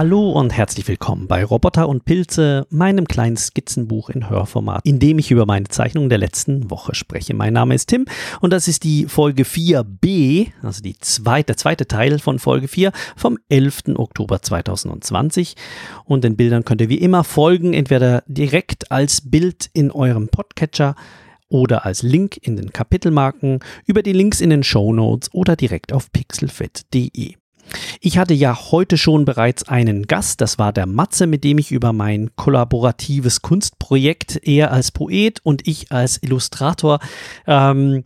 Hallo und herzlich willkommen bei Roboter und Pilze, meinem kleinen Skizzenbuch in Hörformat, in dem ich über meine Zeichnungen der letzten Woche spreche. Mein Name ist Tim und das ist die Folge 4b, also die zweite, der zweite Teil von Folge 4 vom 11. Oktober 2020. Und den Bildern könnt ihr wie immer folgen, entweder direkt als Bild in eurem Podcatcher oder als Link in den Kapitelmarken, über die Links in den Show Notes oder direkt auf pixelfit.de. Ich hatte ja heute schon bereits einen Gast, das war der Matze, mit dem ich über mein kollaboratives Kunstprojekt, er als Poet und ich als Illustrator, ähm,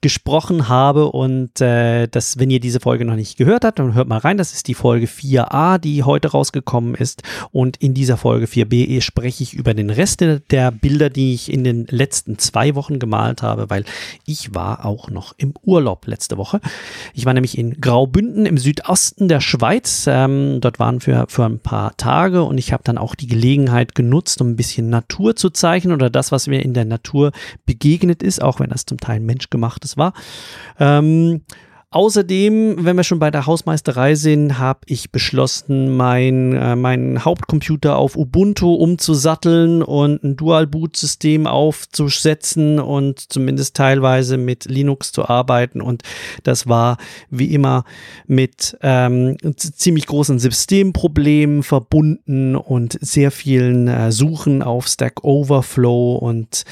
gesprochen habe und äh, das, wenn ihr diese Folge noch nicht gehört habt, dann hört mal rein. Das ist die Folge 4a, die heute rausgekommen ist und in dieser Folge 4b spreche ich über den Rest der Bilder, die ich in den letzten zwei Wochen gemalt habe, weil ich war auch noch im Urlaub letzte Woche. Ich war nämlich in Graubünden im Südosten der Schweiz. Ähm, dort waren wir für ein paar Tage und ich habe dann auch die Gelegenheit genutzt, um ein bisschen Natur zu zeichnen oder das, was mir in der Natur begegnet ist, auch wenn das zum Teil menschgemacht ist war. Ähm, Außerdem, wenn wir schon bei der Hausmeisterei sind, habe ich beschlossen, mein, äh, meinen Hauptcomputer auf Ubuntu umzusatteln und ein Dual-Boot-System aufzusetzen und zumindest teilweise mit Linux zu arbeiten. Und das war wie immer mit ähm, ziemlich großen Systemproblemen verbunden und sehr vielen äh, Suchen auf Stack Overflow. Und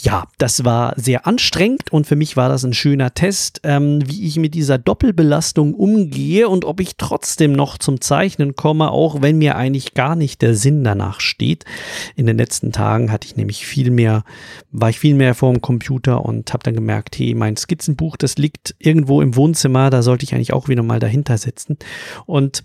ja, das war sehr anstrengend und für mich war das ein schöner Test, ähm, wie ich mit dieser Doppelbelastung umgehe und ob ich trotzdem noch zum Zeichnen komme, auch wenn mir eigentlich gar nicht der Sinn danach steht. In den letzten Tagen hatte ich nämlich viel mehr, war ich viel mehr vor dem Computer und habe dann gemerkt, hey, mein Skizzenbuch, das liegt irgendwo im Wohnzimmer, da sollte ich eigentlich auch wieder mal dahinter sitzen. Und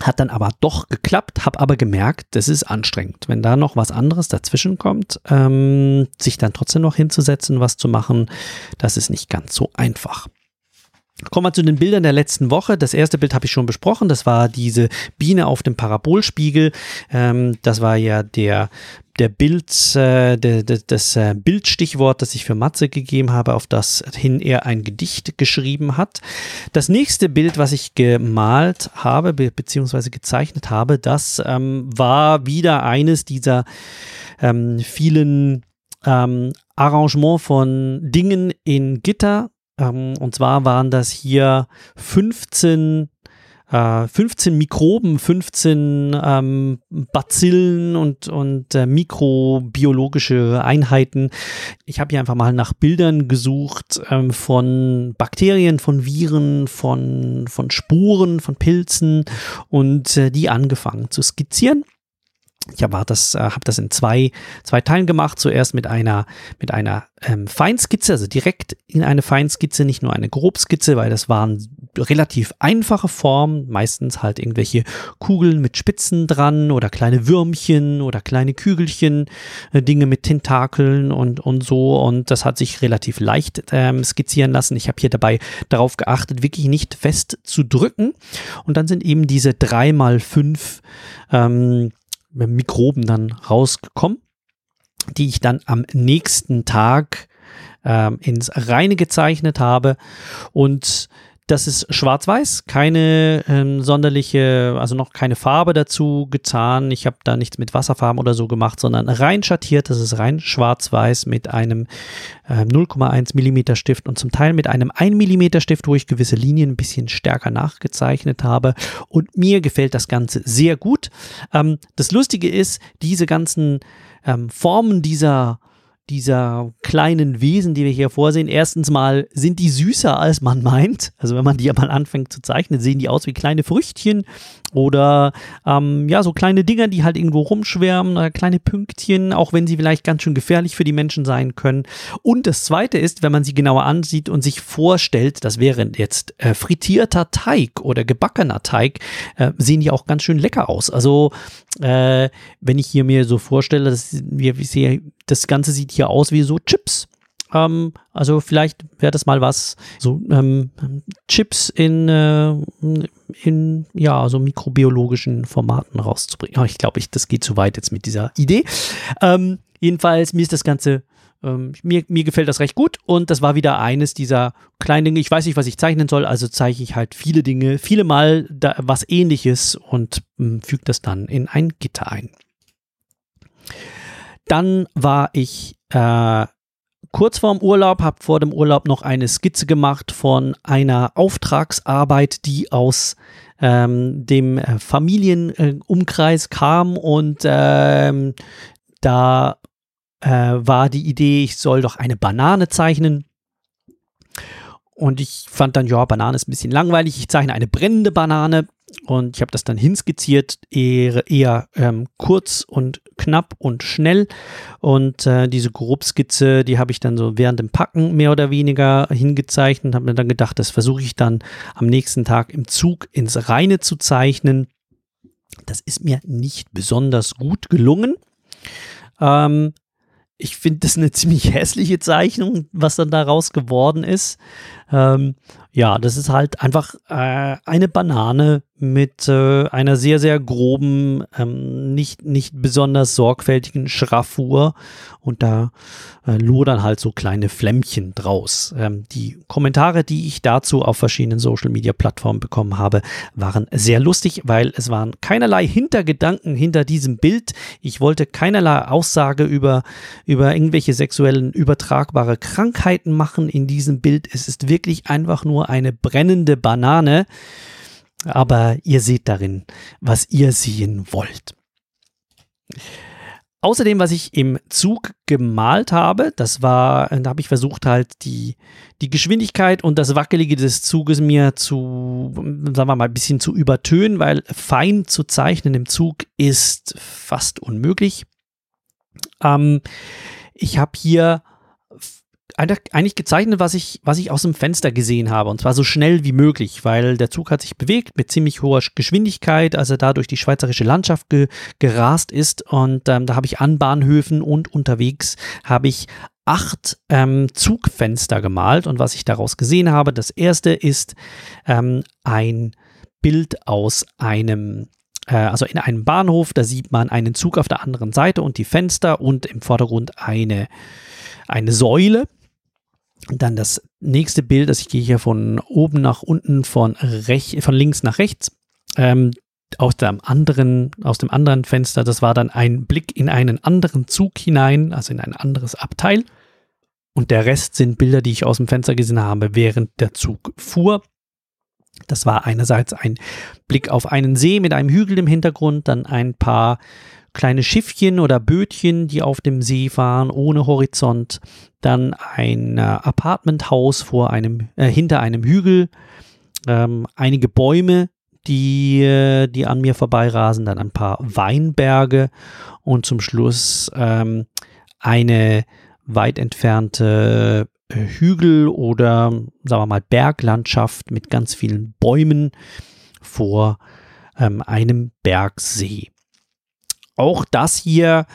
hat dann aber doch geklappt, habe aber gemerkt, das ist anstrengend. Wenn da noch was anderes dazwischen kommt, ähm, sich dann trotzdem noch hinzusetzen, was zu machen, das ist nicht ganz so einfach. Kommen wir zu den Bildern der letzten Woche. Das erste Bild habe ich schon besprochen. Das war diese Biene auf dem Parabolspiegel. Ähm, das war ja der der Bild, äh, der, der, das äh, Bildstichwort, das ich für Matze gegeben habe, auf das hin er ein Gedicht geschrieben hat. Das nächste Bild, was ich gemalt habe, be beziehungsweise gezeichnet habe, das ähm, war wieder eines dieser ähm, vielen ähm, Arrangement von Dingen in Gitter ähm, und zwar waren das hier 15 15 äh, Mikroben, 15 ähm, Bazillen und, und äh, mikrobiologische Einheiten. Ich habe hier einfach mal nach Bildern gesucht ähm, von Bakterien, von Viren, von, von Spuren, von Pilzen und äh, die angefangen zu skizzieren. Ich habe das, äh, hab das in zwei, zwei Teilen gemacht. Zuerst mit einer, mit einer ähm, Feinskizze, also direkt in eine Feinskizze, nicht nur eine Grobskizze, weil das waren relativ einfache Formen, meistens halt irgendwelche Kugeln mit Spitzen dran oder kleine Würmchen oder kleine Kügelchen, äh, Dinge mit Tentakeln und, und so. Und das hat sich relativ leicht ähm, skizzieren lassen. Ich habe hier dabei darauf geachtet, wirklich nicht fest zu drücken. Und dann sind eben diese drei mal fünf ähm, Mikroben dann rausgekommen, die ich dann am nächsten Tag ähm, ins Reine gezeichnet habe. Und das ist schwarz-weiß, keine ähm, sonderliche, also noch keine Farbe dazu getan. Ich habe da nichts mit Wasserfarben oder so gemacht, sondern rein schattiert. Das ist rein schwarz-weiß mit einem äh, 0,1 Millimeter Stift und zum Teil mit einem 1 Millimeter Stift, wo ich gewisse Linien ein bisschen stärker nachgezeichnet habe. Und mir gefällt das Ganze sehr gut. Ähm, das Lustige ist, diese ganzen ähm, Formen dieser dieser kleinen Wesen, die wir hier vorsehen. Erstens mal sind die süßer, als man meint. Also wenn man die mal anfängt zu zeichnen, sehen die aus wie kleine Früchtchen oder ähm, ja, so kleine Dinger, die halt irgendwo rumschwärmen oder kleine Pünktchen, auch wenn sie vielleicht ganz schön gefährlich für die Menschen sein können. Und das zweite ist, wenn man sie genauer ansieht und sich vorstellt, das wäre jetzt äh, frittierter Teig oder gebackener Teig, äh, sehen die auch ganz schön lecker aus. Also äh, wenn ich hier mir so vorstelle, dass wir, wir das Ganze sieht hier aus wie so Chips. Ähm, also vielleicht wäre das mal was, so ähm, Chips in, äh, in ja, so mikrobiologischen Formaten rauszubringen. Aber ich glaube, ich, das geht zu weit jetzt mit dieser Idee. Ähm, jedenfalls, mir ist das Ganze ähm, mir, mir gefällt das recht gut und das war wieder eines dieser kleinen Dinge. Ich weiß nicht, was ich zeichnen soll, also zeige ich halt viele Dinge, viele Mal da, was ähnliches und ähm, füge das dann in ein Gitter ein. Dann war ich äh, kurz vorm Urlaub, habe vor dem Urlaub noch eine Skizze gemacht von einer Auftragsarbeit, die aus ähm, dem äh, Familienumkreis kam und ähm, da äh, war die Idee, ich soll doch eine Banane zeichnen. Und ich fand dann, ja, Banane ist ein bisschen langweilig. Ich zeichne eine brennende Banane und ich habe das dann hinskizziert, eher, eher ähm, kurz und knapp und schnell. Und äh, diese Grobskizze, die habe ich dann so während dem Packen mehr oder weniger hingezeichnet habe mir dann gedacht, das versuche ich dann am nächsten Tag im Zug ins Reine zu zeichnen. Das ist mir nicht besonders gut gelungen. Ähm, ich finde das eine ziemlich hässliche Zeichnung, was dann daraus geworden ist. Ähm, ja, das ist halt einfach äh, eine Banane mit äh, einer sehr, sehr groben, ähm, nicht, nicht besonders sorgfältigen Schraffur und da äh, lodern halt so kleine Flämmchen draus. Ähm, die Kommentare, die ich dazu auf verschiedenen Social-Media-Plattformen bekommen habe, waren sehr lustig, weil es waren keinerlei Hintergedanken hinter diesem Bild. Ich wollte keinerlei Aussage über, über irgendwelche sexuellen übertragbare Krankheiten machen in diesem Bild. Es ist wirklich einfach nur eine brennende Banane aber ihr seht darin, was ihr sehen wollt. Außerdem, was ich im Zug gemalt habe, das war, da habe ich versucht halt die, die Geschwindigkeit und das Wackelige des Zuges mir zu, sagen wir mal, ein bisschen zu übertönen, weil fein zu zeichnen im Zug ist fast unmöglich. Ähm, ich habe hier eigentlich gezeichnet, was ich, was ich aus dem Fenster gesehen habe. Und zwar so schnell wie möglich, weil der Zug hat sich bewegt mit ziemlich hoher Geschwindigkeit, als er da durch die schweizerische Landschaft ge gerast ist. Und ähm, da habe ich an Bahnhöfen und unterwegs habe ich acht ähm, Zugfenster gemalt. Und was ich daraus gesehen habe, das erste ist ähm, ein Bild aus einem äh, also in einem Bahnhof, da sieht man einen Zug auf der anderen Seite und die Fenster und im Vordergrund eine, eine Säule. Dann das nächste Bild, das ich gehe hier von oben nach unten, von, rech von links nach rechts. Ähm, aus dem anderen, aus dem anderen Fenster, das war dann ein Blick in einen anderen Zug hinein, also in ein anderes Abteil. Und der Rest sind Bilder, die ich aus dem Fenster gesehen habe, während der Zug fuhr. Das war einerseits ein Blick auf einen See mit einem Hügel im Hintergrund, dann ein paar kleine Schiffchen oder Bötchen, die auf dem See fahren, ohne Horizont. Dann ein äh, Apartmenthaus vor einem, äh, hinter einem Hügel. Ähm, einige Bäume, die, äh, die an mir vorbeirasen. Dann ein paar Weinberge. Und zum Schluss ähm, eine weit entfernte äh, Hügel oder sagen wir mal Berglandschaft mit ganz vielen Bäumen vor ähm, einem Bergsee auch das hier,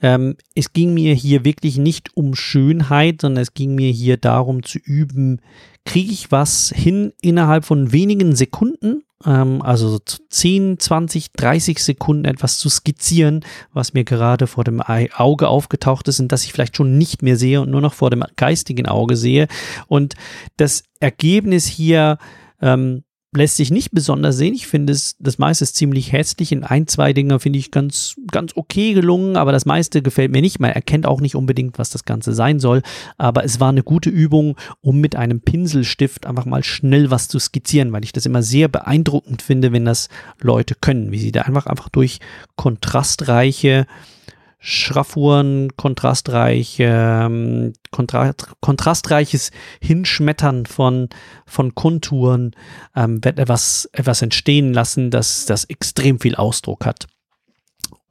ähm, es ging mir hier wirklich nicht um Schönheit, sondern es ging mir hier darum zu üben, kriege ich was hin innerhalb von wenigen Sekunden, ähm, also 10, 20, 30 Sekunden etwas zu skizzieren, was mir gerade vor dem Auge aufgetaucht ist und das ich vielleicht schon nicht mehr sehe und nur noch vor dem geistigen Auge sehe. Und das Ergebnis hier ähm, lässt sich nicht besonders sehen. Ich finde es, das meiste ist ziemlich hässlich. In ein, zwei Dinger finde ich ganz, ganz okay gelungen, aber das meiste gefällt mir nicht. Man erkennt auch nicht unbedingt, was das Ganze sein soll. Aber es war eine gute Übung, um mit einem Pinselstift einfach mal schnell was zu skizzieren, weil ich das immer sehr beeindruckend finde, wenn das Leute können, wie sie da einfach, einfach durch kontrastreiche Schraffuren, kontrastreich, ähm, kontra kontrastreiches Hinschmettern von, von Konturen ähm, wird etwas, etwas entstehen lassen, das, das extrem viel Ausdruck hat.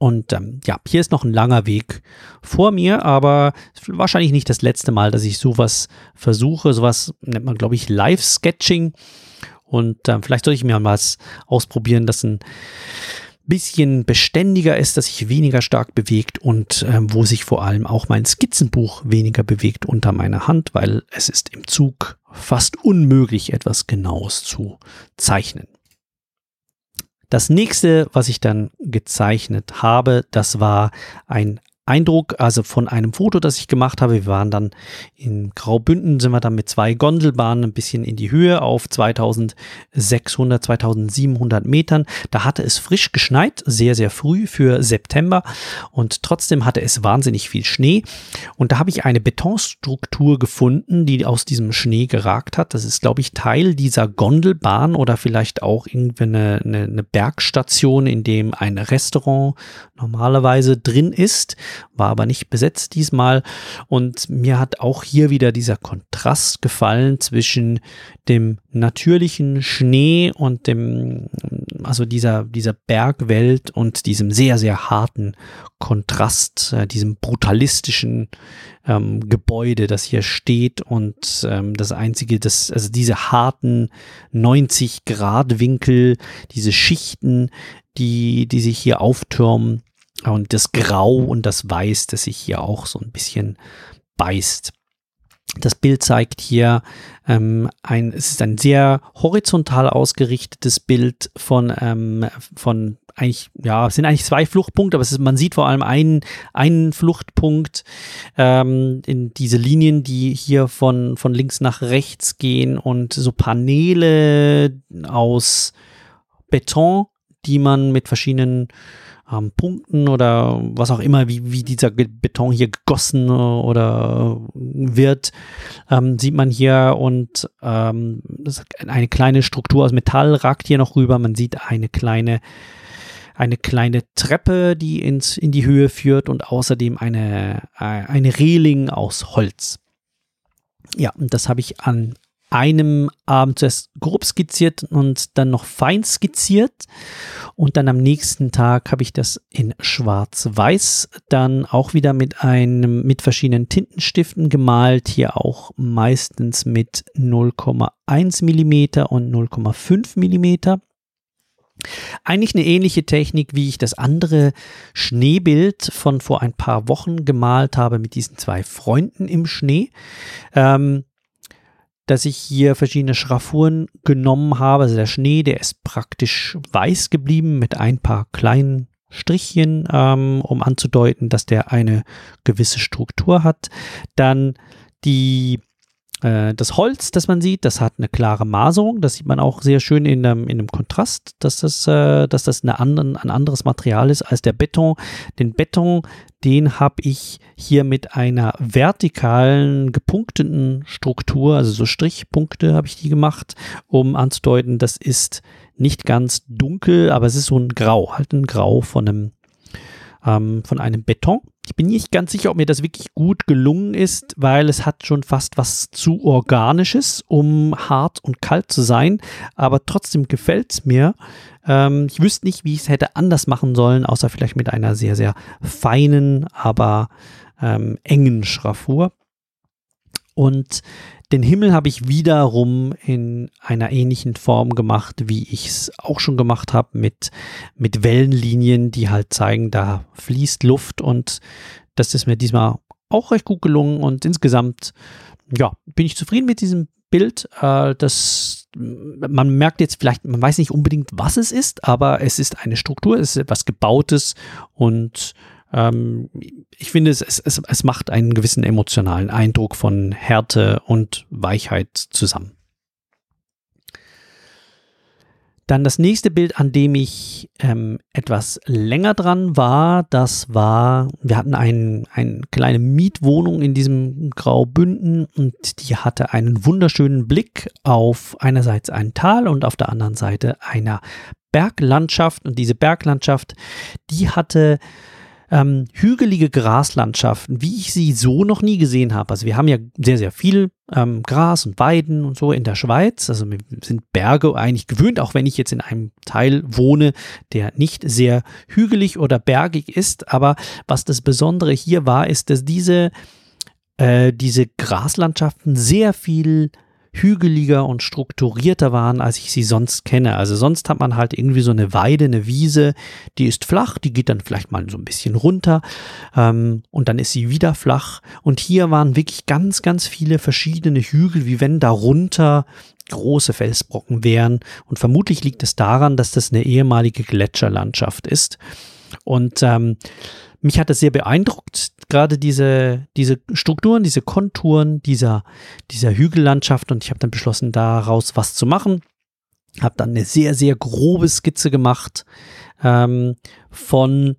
Und ähm, ja, hier ist noch ein langer Weg vor mir, aber wahrscheinlich nicht das letzte Mal, dass ich sowas versuche. Sowas nennt man, glaube ich, Live-Sketching. Und ähm, vielleicht soll ich mir mal was ausprobieren, das ein bisschen beständiger ist, dass sich weniger stark bewegt und äh, wo sich vor allem auch mein Skizzenbuch weniger bewegt unter meiner Hand, weil es ist im Zug fast unmöglich, etwas Genaues zu zeichnen. Das nächste, was ich dann gezeichnet habe, das war ein Eindruck, also von einem Foto, das ich gemacht habe. Wir waren dann in Graubünden, sind wir dann mit zwei Gondelbahnen ein bisschen in die Höhe auf 2600, 2700 Metern. Da hatte es frisch geschneit, sehr, sehr früh für September und trotzdem hatte es wahnsinnig viel Schnee. Und da habe ich eine Betonstruktur gefunden, die aus diesem Schnee geragt hat. Das ist, glaube ich, Teil dieser Gondelbahn oder vielleicht auch irgendwie eine, eine, eine Bergstation, in dem ein Restaurant normalerweise drin ist war aber nicht besetzt diesmal. Und mir hat auch hier wieder dieser Kontrast gefallen zwischen dem natürlichen Schnee und dem, also dieser, dieser Bergwelt und diesem sehr, sehr harten Kontrast, äh, diesem brutalistischen ähm, Gebäude, das hier steht und ähm, das einzige, das, also diese harten 90 Grad Winkel, diese Schichten, die, die sich hier auftürmen, und das Grau und das Weiß, das sich hier auch so ein bisschen beißt. Das Bild zeigt hier ähm, ein, es ist ein sehr horizontal ausgerichtetes Bild von, ähm, von eigentlich, ja, es sind eigentlich zwei Fluchtpunkte, aber ist, man sieht vor allem einen, einen Fluchtpunkt ähm, in diese Linien, die hier von, von links nach rechts gehen und so Paneele aus Beton, die man mit verschiedenen ähm, Punkten oder was auch immer, wie, wie dieser Beton hier gegossen oder wird, ähm, sieht man hier und ähm, eine kleine Struktur aus Metall ragt hier noch rüber. Man sieht eine kleine eine kleine Treppe, die ins, in die Höhe führt und außerdem eine, äh, eine Reling aus Holz. Ja, und das habe ich an einem Abend zuerst grob skizziert und dann noch fein skizziert. Und dann am nächsten Tag habe ich das in Schwarz-Weiß dann auch wieder mit einem, mit verschiedenen Tintenstiften gemalt. Hier auch meistens mit 0,1 mm und 0,5 mm. Eigentlich eine ähnliche Technik, wie ich das andere Schneebild von vor ein paar Wochen gemalt habe mit diesen zwei Freunden im Schnee. Ähm, dass ich hier verschiedene Schraffuren genommen habe. Also der Schnee, der ist praktisch weiß geblieben mit ein paar kleinen Strichchen, ähm, um anzudeuten, dass der eine gewisse Struktur hat. Dann die äh, das Holz, das man sieht, das hat eine klare Maserung. Das sieht man auch sehr schön in dem, in dem Kontrast, dass das, äh, dass das eine anderen, ein anderes Material ist als der Beton. Den Beton, den habe ich hier mit einer vertikalen, gepunkteten Struktur, also so Strichpunkte habe ich die gemacht, um anzudeuten, das ist nicht ganz dunkel, aber es ist so ein Grau, halt ein Grau von einem, ähm, von einem Beton. Ich bin nicht ganz sicher, ob mir das wirklich gut gelungen ist, weil es hat schon fast was zu organisches, um hart und kalt zu sein. Aber trotzdem gefällt es mir. Ähm, ich wüsste nicht, wie ich es hätte anders machen sollen, außer vielleicht mit einer sehr, sehr feinen, aber ähm, engen Schraffur. Und den Himmel habe ich wiederum in einer ähnlichen Form gemacht, wie ich es auch schon gemacht habe, mit, mit Wellenlinien, die halt zeigen, da fließt Luft und das ist mir diesmal auch recht gut gelungen und insgesamt, ja, bin ich zufrieden mit diesem Bild. Äh, das, man merkt jetzt vielleicht, man weiß nicht unbedingt, was es ist, aber es ist eine Struktur, es ist etwas Gebautes und ähm, ich finde, es, es, es macht einen gewissen emotionalen Eindruck von Härte und Weichheit zusammen. Dann das nächste Bild, an dem ich ähm, etwas länger dran war, das war, wir hatten ein, eine kleine Mietwohnung in diesem Graubünden und die hatte einen wunderschönen Blick auf einerseits ein Tal und auf der anderen Seite einer Berglandschaft. Und diese Berglandschaft, die hatte ähm, hügelige Graslandschaften, wie ich sie so noch nie gesehen habe. Also wir haben ja sehr, sehr viel ähm, Gras und Weiden und so in der Schweiz. Also wir sind Berge eigentlich gewöhnt, auch wenn ich jetzt in einem Teil wohne, der nicht sehr hügelig oder bergig ist. Aber was das Besondere hier war, ist, dass diese, äh, diese Graslandschaften sehr viel hügeliger und strukturierter waren, als ich sie sonst kenne. Also sonst hat man halt irgendwie so eine Weide, eine Wiese, die ist flach, die geht dann vielleicht mal so ein bisschen runter ähm, und dann ist sie wieder flach. Und hier waren wirklich ganz, ganz viele verschiedene Hügel, wie wenn darunter große Felsbrocken wären. Und vermutlich liegt es daran, dass das eine ehemalige Gletscherlandschaft ist. Und ähm, mich hat das sehr beeindruckt, gerade diese, diese Strukturen, diese Konturen dieser, dieser Hügellandschaft. Und ich habe dann beschlossen, daraus was zu machen. Habe dann eine sehr, sehr grobe Skizze gemacht ähm, von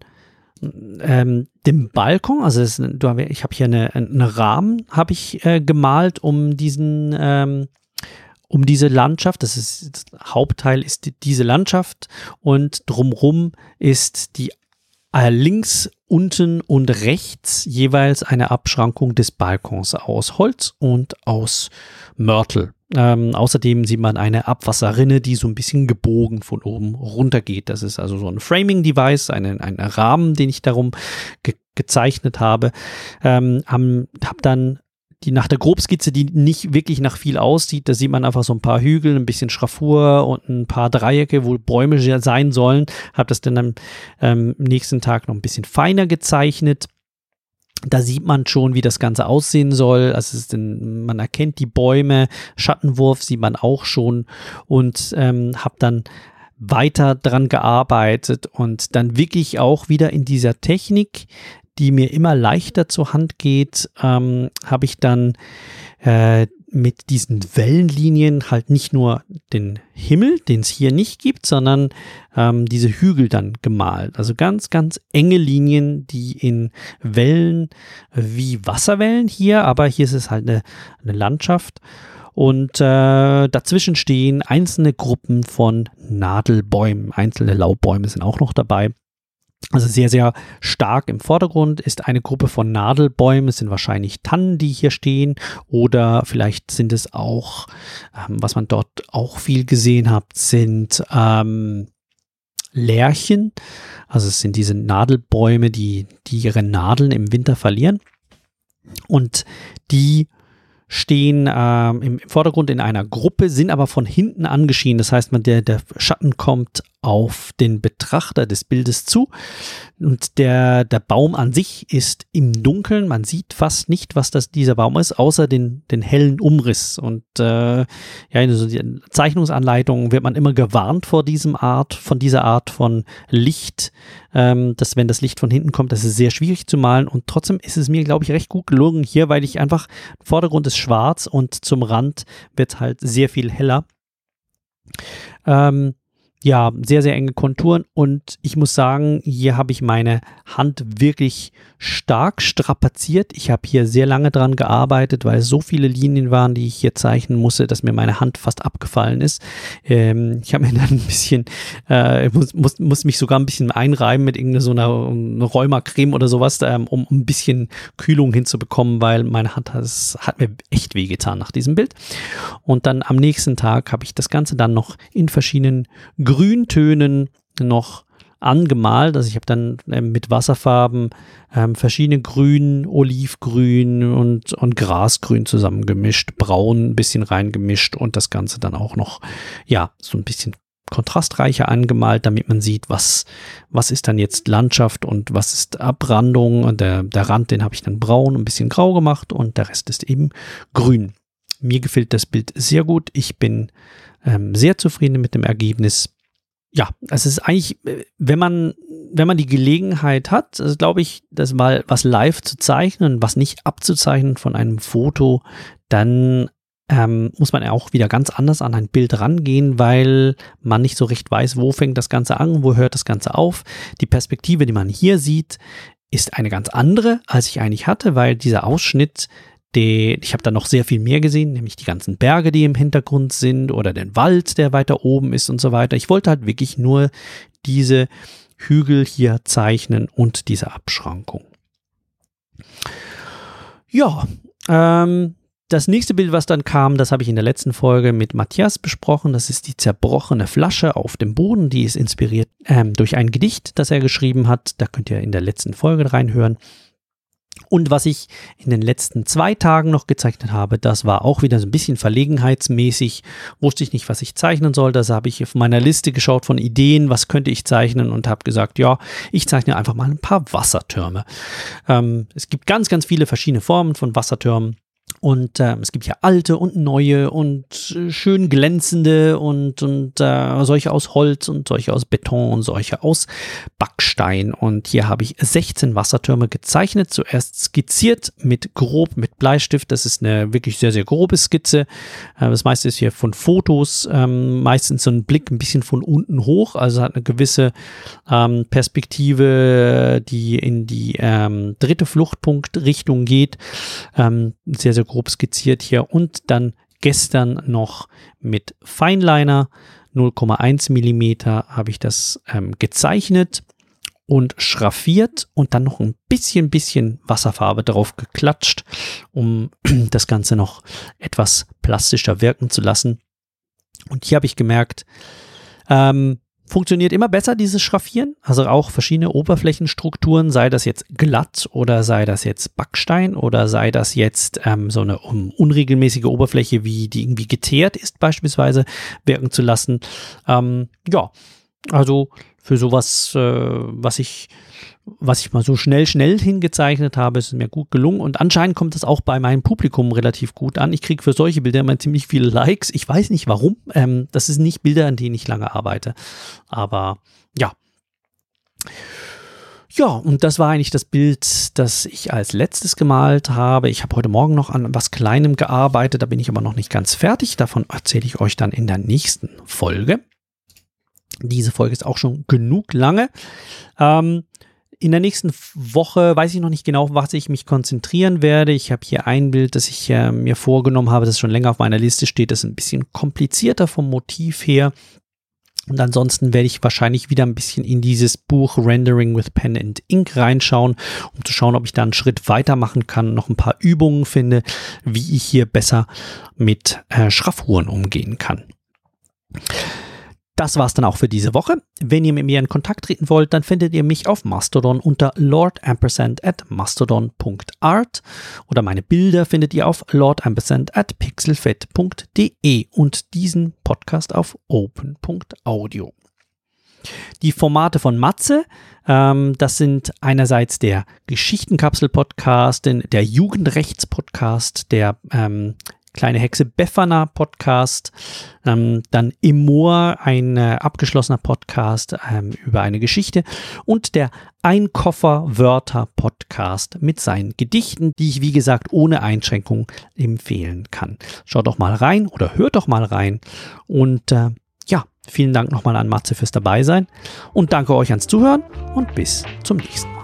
ähm, dem Balkon. Also du, ich habe hier eine, einen Rahmen habe ich äh, gemalt um diesen ähm, um diese Landschaft. Das ist das Hauptteil ist die, diese Landschaft und drumrum ist die links, unten und rechts jeweils eine Abschrankung des Balkons aus Holz und aus Mörtel. Ähm, außerdem sieht man eine Abwasserrinne, die so ein bisschen gebogen von oben runter geht. Das ist also so ein Framing-Device, ein, ein Rahmen, den ich darum ge gezeichnet habe. Ähm, habe dann die nach der Grobskizze, die nicht wirklich nach viel aussieht, da sieht man einfach so ein paar Hügel, ein bisschen Schraffur und ein paar Dreiecke, wo Bäume sein sollen. Habe das dann am ähm, nächsten Tag noch ein bisschen feiner gezeichnet. Da sieht man schon, wie das Ganze aussehen soll. Also denn, man erkennt die Bäume, Schattenwurf sieht man auch schon und ähm, habe dann weiter dran gearbeitet und dann wirklich auch wieder in dieser Technik die mir immer leichter zur Hand geht, ähm, habe ich dann äh, mit diesen Wellenlinien halt nicht nur den Himmel, den es hier nicht gibt, sondern ähm, diese Hügel dann gemalt. Also ganz, ganz enge Linien, die in Wellen wie Wasserwellen hier, aber hier ist es halt eine, eine Landschaft. Und äh, dazwischen stehen einzelne Gruppen von Nadelbäumen. Einzelne Laubbäume sind auch noch dabei. Also sehr, sehr stark im Vordergrund ist eine Gruppe von Nadelbäumen. Es sind wahrscheinlich Tannen, die hier stehen. Oder vielleicht sind es auch, ähm, was man dort auch viel gesehen hat, sind ähm, Lärchen. Also es sind diese Nadelbäume, die, die ihre Nadeln im Winter verlieren. Und die stehen ähm, im, Vordergrund in einer Gruppe, sind aber von hinten angeschienen. Das heißt, man, der, der Schatten kommt auf den Betrachter des Bildes zu. Und der, der Baum an sich ist im Dunkeln. Man sieht fast nicht, was das, dieser Baum ist, außer den, den hellen Umriss. Und äh, ja, in so Zeichnungsanleitungen wird man immer gewarnt vor diesem Art, von dieser Art von Licht, ähm, dass wenn das Licht von hinten kommt, das ist sehr schwierig zu malen. Und trotzdem ist es mir, glaube ich, recht gut gelungen hier, weil ich einfach, Vordergrund ist schwarz und zum Rand wird halt sehr viel heller. Ähm, ja, sehr, sehr enge Konturen und ich muss sagen, hier habe ich meine Hand wirklich stark strapaziert. Ich habe hier sehr lange dran gearbeitet, weil so viele Linien waren, die ich hier zeichnen musste, dass mir meine Hand fast abgefallen ist. Ähm, ich habe mir dann ein bisschen, äh, muss, muss, muss mich sogar ein bisschen einreiben mit irgendeiner so einer, einer Rheumacreme oder sowas, ähm, um, um ein bisschen Kühlung hinzubekommen, weil meine Hand das hat mir echt wehgetan nach diesem Bild. Und dann am nächsten Tag habe ich das Ganze dann noch in verschiedenen Grüntönen noch angemalt. Also ich habe dann ähm, mit Wasserfarben ähm, verschiedene Grün, Olivgrün und, und Grasgrün zusammengemischt, braun ein bisschen reingemischt und das Ganze dann auch noch, ja, so ein bisschen kontrastreicher angemalt, damit man sieht, was, was ist dann jetzt Landschaft und was ist Abrandung. Und der, der Rand, den habe ich dann braun, ein bisschen grau gemacht und der Rest ist eben grün. Mir gefällt das Bild sehr gut. Ich bin ähm, sehr zufrieden mit dem Ergebnis ja, es ist eigentlich, wenn man, wenn man die Gelegenheit hat, glaube ich, das mal was live zu zeichnen, was nicht abzuzeichnen von einem Foto, dann ähm, muss man auch wieder ganz anders an ein Bild rangehen, weil man nicht so recht weiß, wo fängt das Ganze an, wo hört das Ganze auf. Die Perspektive, die man hier sieht, ist eine ganz andere, als ich eigentlich hatte, weil dieser Ausschnitt die, ich habe da noch sehr viel mehr gesehen, nämlich die ganzen Berge, die im Hintergrund sind oder den Wald, der weiter oben ist und so weiter. Ich wollte halt wirklich nur diese Hügel hier zeichnen und diese Abschrankung. Ja, ähm, das nächste Bild, was dann kam, das habe ich in der letzten Folge mit Matthias besprochen. Das ist die zerbrochene Flasche auf dem Boden. Die ist inspiriert ähm, durch ein Gedicht, das er geschrieben hat. Da könnt ihr in der letzten Folge reinhören. Und was ich in den letzten zwei Tagen noch gezeichnet habe, das war auch wieder so ein bisschen verlegenheitsmäßig. Wusste ich nicht, was ich zeichnen soll. Das habe ich auf meiner Liste geschaut von Ideen, was könnte ich zeichnen und habe gesagt, ja, ich zeichne einfach mal ein paar Wassertürme. Ähm, es gibt ganz, ganz viele verschiedene Formen von Wassertürmen. Und äh, es gibt ja alte und neue und äh, schön glänzende und, und äh, solche aus Holz und solche aus Beton und solche aus Backstein. Und hier habe ich 16 Wassertürme gezeichnet. Zuerst skizziert mit grob, mit Bleistift. Das ist eine wirklich sehr, sehr grobe Skizze. Äh, das meiste ist hier von Fotos. Ähm, meistens so ein Blick ein bisschen von unten hoch. Also hat eine gewisse ähm, Perspektive, die in die ähm, dritte Fluchtpunktrichtung geht. Ähm, sehr, sehr grob skizziert hier und dann gestern noch mit Feinliner 0,1 Millimeter habe ich das ähm, gezeichnet und schraffiert und dann noch ein bisschen, bisschen Wasserfarbe drauf geklatscht, um das Ganze noch etwas plastischer wirken zu lassen. Und hier habe ich gemerkt, ähm, funktioniert immer besser, dieses Schraffieren. Also auch verschiedene Oberflächenstrukturen, sei das jetzt glatt oder sei das jetzt Backstein oder sei das jetzt ähm, so eine um, unregelmäßige Oberfläche, wie die irgendwie geteert ist, beispielsweise, wirken zu lassen. Ähm, ja, also für sowas, äh, was ich was ich mal so schnell, schnell hingezeichnet habe, ist mir gut gelungen und anscheinend kommt das auch bei meinem Publikum relativ gut an. Ich kriege für solche Bilder immer ziemlich viele Likes. Ich weiß nicht warum. Ähm, das sind nicht Bilder, an denen ich lange arbeite. Aber ja. Ja, und das war eigentlich das Bild, das ich als letztes gemalt habe. Ich habe heute Morgen noch an was Kleinem gearbeitet, da bin ich aber noch nicht ganz fertig. Davon erzähle ich euch dann in der nächsten Folge. Diese Folge ist auch schon genug lange. Ähm, in der nächsten Woche weiß ich noch nicht genau, was ich mich konzentrieren werde. Ich habe hier ein Bild, das ich äh, mir vorgenommen habe, das schon länger auf meiner Liste steht. Das ist ein bisschen komplizierter vom Motiv her. Und ansonsten werde ich wahrscheinlich wieder ein bisschen in dieses Buch Rendering with Pen and Ink reinschauen, um zu schauen, ob ich da einen Schritt weitermachen kann, noch ein paar Übungen finde, wie ich hier besser mit äh, Schraffuren umgehen kann. Das war's dann auch für diese Woche. Wenn ihr mit mir in Kontakt treten wollt, dann findet ihr mich auf Mastodon unter lordampersand at mastodon.art oder meine Bilder findet ihr auf lordampersand at pixelfed.de und diesen Podcast auf open.audio. Die Formate von Matze, ähm, das sind einerseits der Geschichtenkapsel-Podcast, der Jugendrechts-Podcast, der ähm, Kleine Hexe Befana Podcast, ähm, dann Immoor, ein äh, abgeschlossener Podcast ähm, über eine Geschichte und der Einkoffer Wörter Podcast mit seinen Gedichten, die ich wie gesagt ohne Einschränkung empfehlen kann. Schaut doch mal rein oder hört doch mal rein und äh, ja, vielen Dank nochmal an Matze fürs Dabeisein und danke euch ans Zuhören und bis zum nächsten Mal.